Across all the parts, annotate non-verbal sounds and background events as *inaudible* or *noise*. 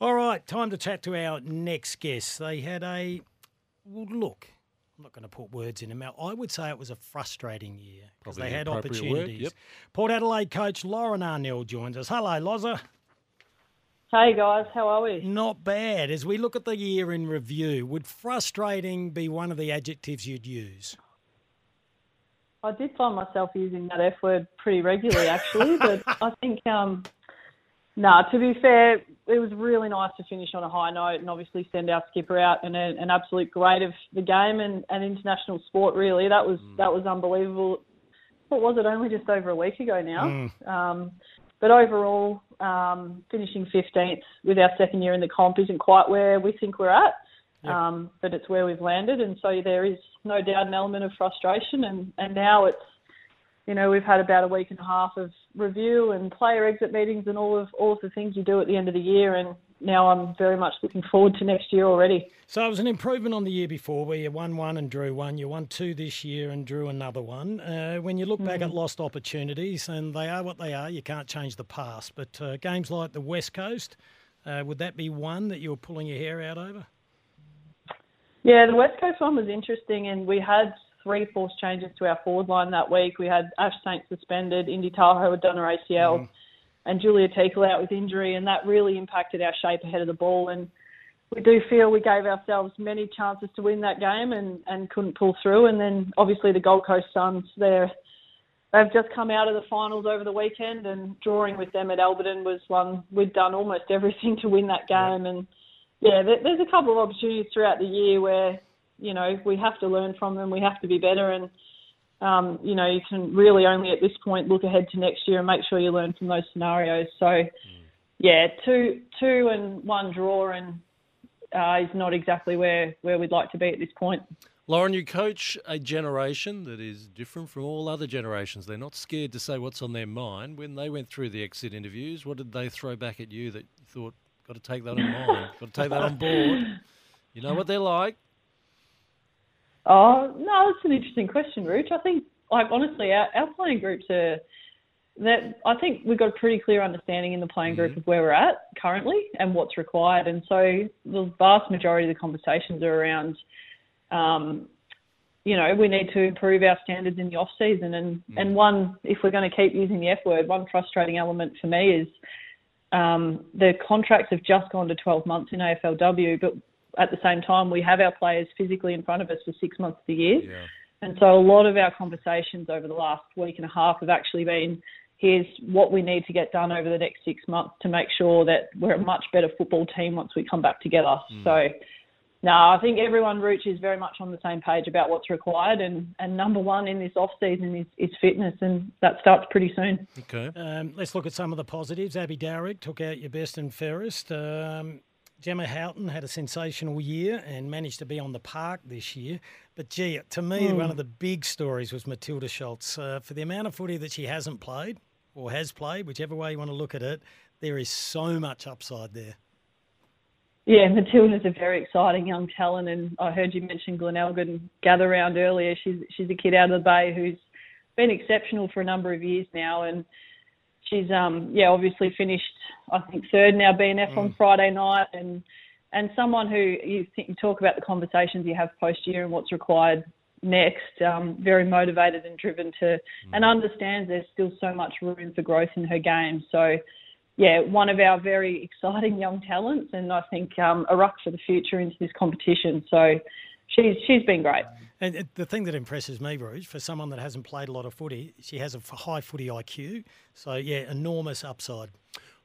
All right, time to chat to our next guest. They had a well, look. I'm not going to put words in their mouth. I would say it was a frustrating year because they had opportunities. Yep. Port Adelaide coach Lauren Arnell joins us. Hello, Loza. Hey guys, how are we? Not bad. As we look at the year in review, would frustrating be one of the adjectives you'd use? I did find myself using that F word pretty regularly, actually. but *laughs* I think, um, nah, to be fair, it was really nice to finish on a high note and obviously send our skipper out in a, an absolute great of the game and, and international sport. Really, that was mm. that was unbelievable. What was it? Only just over a week ago now. Mm. Um, but overall, um, finishing 15th with our second year in the comp isn't quite where we think we're at. Yep. Um, but it's where we've landed, and so there is no doubt an element of frustration. And, and now it's you know, we've had about a week and a half of review and player exit meetings and all of all of the things you do at the end of the year. And now I'm very much looking forward to next year already. So it was an improvement on the year before, where you won one and drew one. You won two this year and drew another one. Uh, when you look mm-hmm. back at lost opportunities, and they are what they are, you can't change the past. But uh, games like the West Coast, uh, would that be one that you were pulling your hair out over? Yeah, the West Coast one was interesting, and we had three force changes to our forward line that week. We had Ash Saint suspended, Indy Tahau had done her ACL, mm. and Julia Teakle out with injury, and that really impacted our shape ahead of the ball. And we do feel we gave ourselves many chances to win that game and, and couldn't pull through. And then obviously the Gold Coast Suns, they're they've just come out of the finals over the weekend, and drawing with them at Alberton was one we'd done almost *laughs* everything to win that game. And yeah, there's a couple of opportunities throughout the year where you know, we have to learn from them. We have to be better, and um, you know, you can really only at this point look ahead to next year and make sure you learn from those scenarios. So, mm. yeah, two two and one draw and uh, is not exactly where where we'd like to be at this point. Lauren, you coach a generation that is different from all other generations. They're not scared to say what's on their mind. When they went through the exit interviews, what did they throw back at you that you thought, got to take that on mind, got to take that on board? *laughs* You know what they're like. Oh no, that's an interesting question, Rich. I think, like honestly, our, our playing groups are that. I think we've got a pretty clear understanding in the playing group mm-hmm. of where we're at currently and what's required, and so the vast majority of the conversations are around. Um, you know, we need to improve our standards in the off season, and mm. and one, if we're going to keep using the F word, one frustrating element for me is um, the contracts have just gone to 12 months in AFLW, but at the same time, we have our players physically in front of us for six months of the year. Yeah. And so a lot of our conversations over the last week and a half have actually been here's what we need to get done over the next six months to make sure that we're a much better football team once we come back together. Mm. So, no, I think everyone, Rooch, is very much on the same page about what's required. And, and number one in this off season is, is fitness, and that starts pretty soon. Okay. Um, let's look at some of the positives. Abbey Dowrick took out your best and fairest. Um, Gemma Houghton had a sensational year and managed to be on the park this year. But gee, to me, mm. one of the big stories was Matilda Schultz. Uh, for the amount of footy that she hasn't played or has played, whichever way you want to look at it, there is so much upside there. Yeah, Matilda's a very exciting young talent, and I heard you mention Glenelgan gather round earlier. She's she's a kid out of the bay who's been exceptional for a number of years now, and she's um yeah obviously finished I think third now BNF mm. on Friday night and and someone who you think you talk about the conversations you have post year and what's required next um, very motivated and driven to mm. and understands there's still so much room for growth in her game so yeah, one of our very *laughs* exciting young talents, and I think um, a ruck for the future into this competition. So she's she's been great. And the thing that impresses me, Rooch, for someone that hasn't played a lot of footy, she has a high footy IQ. So yeah, enormous upside.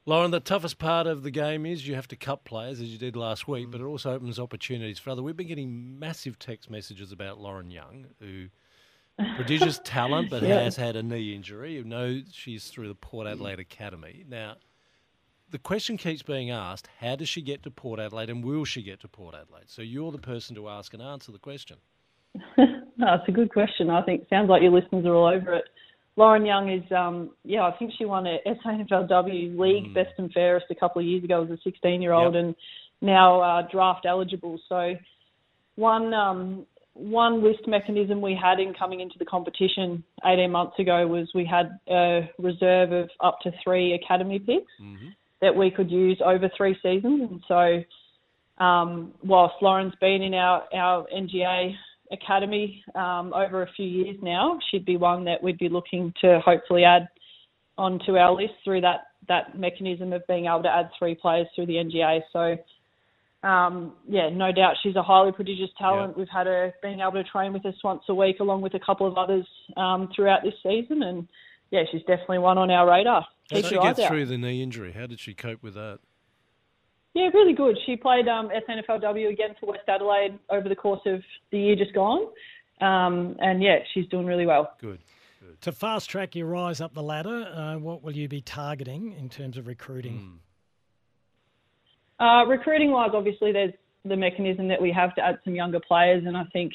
Lauren, the toughest part of the game is you have to cut players as you did last week, but it also opens opportunities for other. We've been getting massive text messages about Lauren Young, who *laughs* prodigious talent, but yeah. has had a knee injury. You know she's through the Port Adelaide Academy now the question keeps being asked how does she get to Port Adelaide and will she get to Port Adelaide? So you're the person to ask and answer the question. *laughs* no, it's a good question. I think sounds like your listeners are all over it. Lauren Young is, um, yeah, I think she won a SANFLW League mm. Best and Fairest a couple of years ago as a 16 year old yep. and now uh, draft eligible. So one um, one list mechanism we had in coming into the competition 18 months ago was we had a reserve of up to three academy picks. Mm-hmm that we could use over three seasons. And so, um, whilst Lauren's been in our, our NGA academy um, over a few years now, she'd be one that we'd be looking to hopefully add onto our list through that, that mechanism of being able to add three players through the NGA. So, um, yeah, no doubt she's a highly prodigious talent. Yeah. We've had her being able to train with us once a week, along with a couple of others um, throughout this season, and yeah, she's definitely one on our radar. How did she get through the knee injury? How did she cope with that? Yeah, really good. She played um, SANFLW again for West Adelaide over the course of the year just gone. Um, and yeah, she's doing really well. Good. Good. To fast track your rise up the ladder, uh, what will you be targeting in terms of recruiting? Mm. Uh, recruiting wise, obviously, there's the mechanism that we have to add some younger players, and I think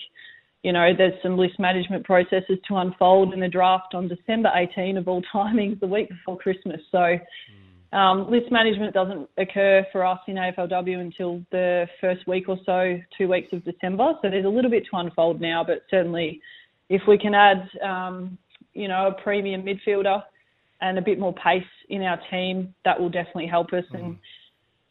you know, there's some list management processes to unfold in the draft on December 18 of all *laughs* timings, the week before Christmas. So um, list management doesn't occur for us in AFLW until the first week or so, two weeks of December. So there's a little bit to unfold now, but certainly if we can add, um, you know, a premium midfielder and a bit more pace in our team, that will definitely help us. Mm. And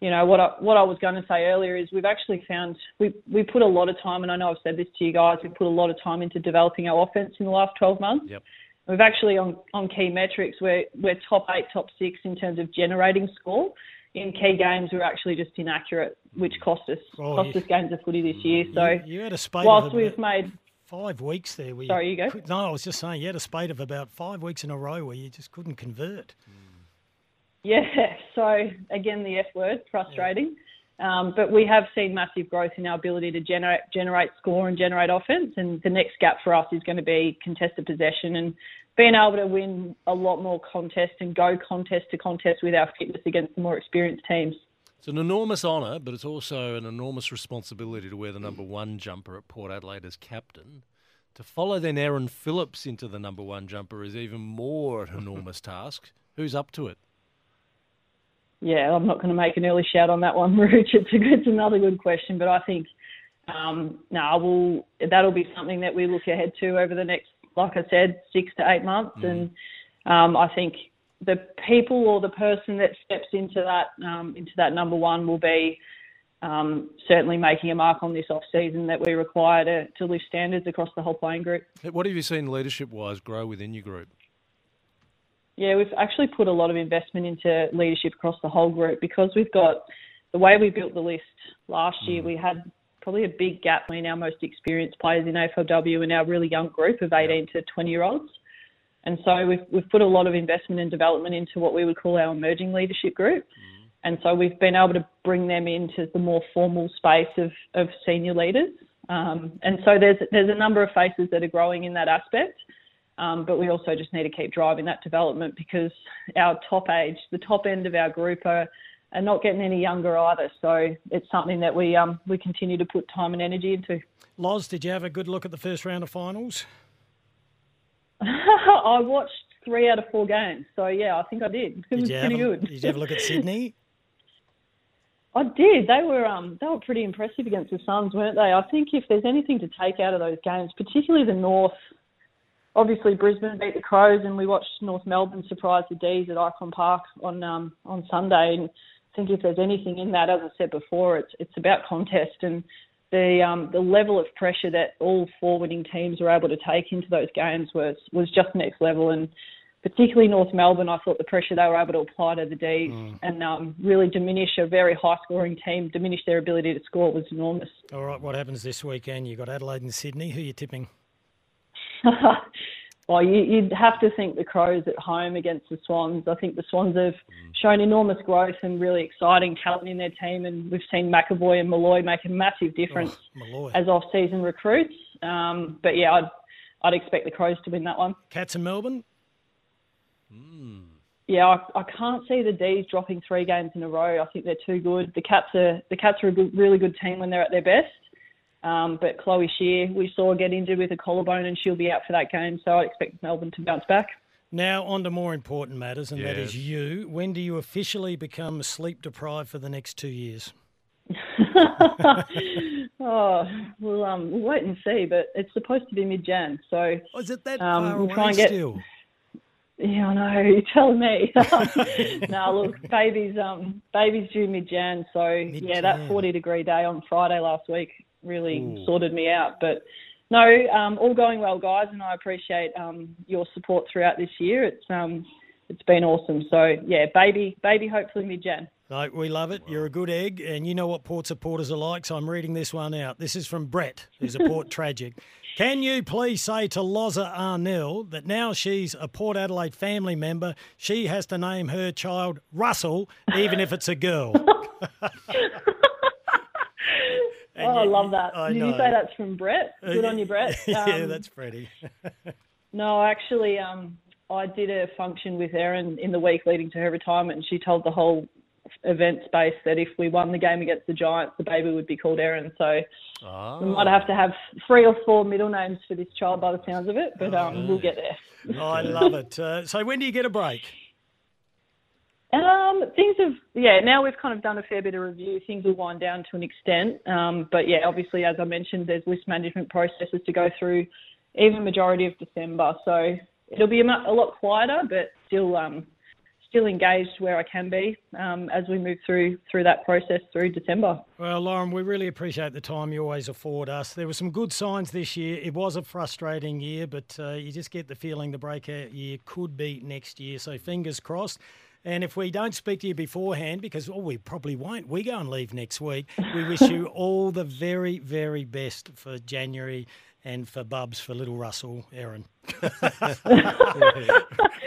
you know what I, what I was going to say earlier is we've actually found we we put a lot of time, and I know I've said this to you guys. We've put a lot of time into developing our offense in the last 12 months. Yep. We've actually on on key metrics we're we're top eight, top six in terms of generating score. In key games, we're actually just inaccurate, which mm. cost us oh, cost us games of footy this year. Mm. So you, you had a spate whilst we've made five weeks there. Where Sorry, you, you go. No, I was just saying you had a spate of about five weeks in a row where you just couldn't convert. Mm. Yeah, *laughs* so again, the F word, frustrating. Um, but we have seen massive growth in our ability to generate generate score and generate offense. And the next gap for us is going to be contested possession and being able to win a lot more contests and go contest to contest with our fitness against the more experienced teams. It's an enormous honour, but it's also an enormous responsibility to wear the number one jumper at Port Adelaide as captain. To follow then Erin Phillips into the number one jumper is even more an enormous *laughs* task. Who's up to it? Yeah, I'm not going to make an early shout on that one, *laughs* Rich. It's, a, it's another good question, but I think um, no, will that'll be something that we look ahead to over the next, like I said, six to eight months, mm. and um, I think the people or the person that steps into that um, into that number one will be um, certainly making a mark on this off season that we require to, to lift standards across the whole playing group. What have you seen leadership wise grow within your group? Yeah, we've actually put a lot of investment into leadership across the whole group because we've got the way we built the list last year. Mm. We had probably a big gap between our most experienced players in AFLW and our really young group of 18 to 20 year olds. And so we've we've put a lot of investment and development into what we would call our emerging leadership group. Mm. And so we've been able to bring them into the more formal space of, of senior leaders. Um, and so there's there's a number of faces that are growing in that aspect. Um, but we also just need to keep driving that development because our top age, the top end of our group are, are not getting any younger either. So it's something that we um, we continue to put time and energy into. Loz, did you have a good look at the first round of finals? *laughs* I watched three out of four games, so yeah, I think I did. It did was pretty a, good. Did you have a look at Sydney? *laughs* I did. They were um, they were pretty impressive against the Suns, weren't they? I think if there's anything to take out of those games, particularly the North obviously Brisbane beat the Crows, and we watched North Melbourne surprise the D's at Icon Park on um, on Sunday. And I think if there's anything in that, as I said before, it's it's about contest and the um, the level of pressure that all four winning teams were able to take into those games was was just next level. And particularly North Melbourne, I thought the pressure they were able to apply to the D's mm. and um, really diminish a very high scoring team, diminish their ability to score was enormous. All right, what happens this weekend? You've got Adelaide and Sydney. Who are you tipping? *laughs* well, you, would have to think the Crows at home against the Swans. I think the Swans have shown enormous growth and really exciting talent in their team, and we've seen McEvoy and Molloy make a massive difference oh, as off-season recruits. Um, but yeah, I'd I'd expect the Crows to win that one. Cats in Melbourne. Mm. Yeah, I, I, can't see the D's dropping three games in a row. I think they're too good. The Cats are the Cats are a good, really good team when they're at their best. Um, but Chloe Scheer, we saw get injured with a collarbone, and she'll be out for that game. So I expect Melbourne to bounce back. Now, on to more important matters, and yes. that is you. When do you officially become sleep deprived for the next two years? *laughs* oh, well, um, we'll wait and see. But it's supposed to be mid-Jan, so oh, is it that um, far we'll away try and get, still? Yeah, I know. *laughs* You're telling me. *laughs* no, look, baby's um, baby's due mid-Jan, so mid-Jan. yeah, that 40 degree day on Friday last week really Ooh. sorted me out. But no, um, all going well, guys, and I appreciate um, your support throughout this year. It's um, it's been awesome. So yeah, baby, baby, hopefully mid-Jan. No, we love it. You're a good egg, and you know what port supporters are like. So I'm reading this one out. This is from Brett, who's a Port *laughs* tragic. Can you please say to Loza Arnell that now she's a Port Adelaide family member, she has to name her child Russell, even if it's a girl? *laughs* *laughs* oh, you, I love that. I Did know. you say that's from Brett? Uh, Good on you, Brett. *laughs* Um, yeah, that's Freddie. no, actually, um, I did a function with Erin in the week leading to her retirement, and she told the whole event space that if we won the game against the Giants, the baby would be called Erin. So oh. we might have to have three or four middle names for this child by the sounds of it, but um, oh. we'll get there. I love it. Uh, so when do you get a break? Um, things have, yeah, now we've kind of done a fair bit of review. Things will wind down to an extent. Um, but yeah, obviously, as I mentioned, there's list management processes to go through even majority of December. So it'll be a, a lot quieter, but still, um, still engaged where I can be um, as we move through through that process through December. Well, Lauren, we really appreciate the time you always afford us. There were some good signs this year. It was a frustrating year, but uh, you just get the feeling the breakout year could be next year. So fingers crossed. And if we don't speak to you beforehand, because oh, we probably won't, we go and leave next week. We wish you *laughs* all the very, very best for January and for Bubs for little Russell Erin. *laughs*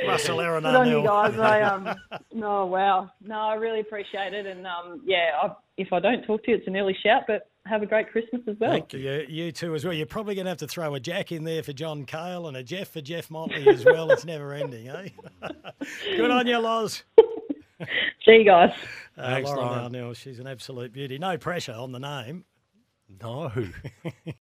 Russell Erin. Good on you guys. I, um, no, *laughs* wow. No, I really appreciate it. And um, yeah, I, if I don't talk to you, it's an early shout, but have a great Christmas as well. Thank you. You too as well. You're probably going to have to throw a Jack in there for John Cahill and a Jeff for Jeff Motley as well. it's never ending, eh? *laughs* Good on you, Loz. See you guys. Uh, Thanks, Lauren Arnell, she's an absolute beauty. No pressure on the name. No.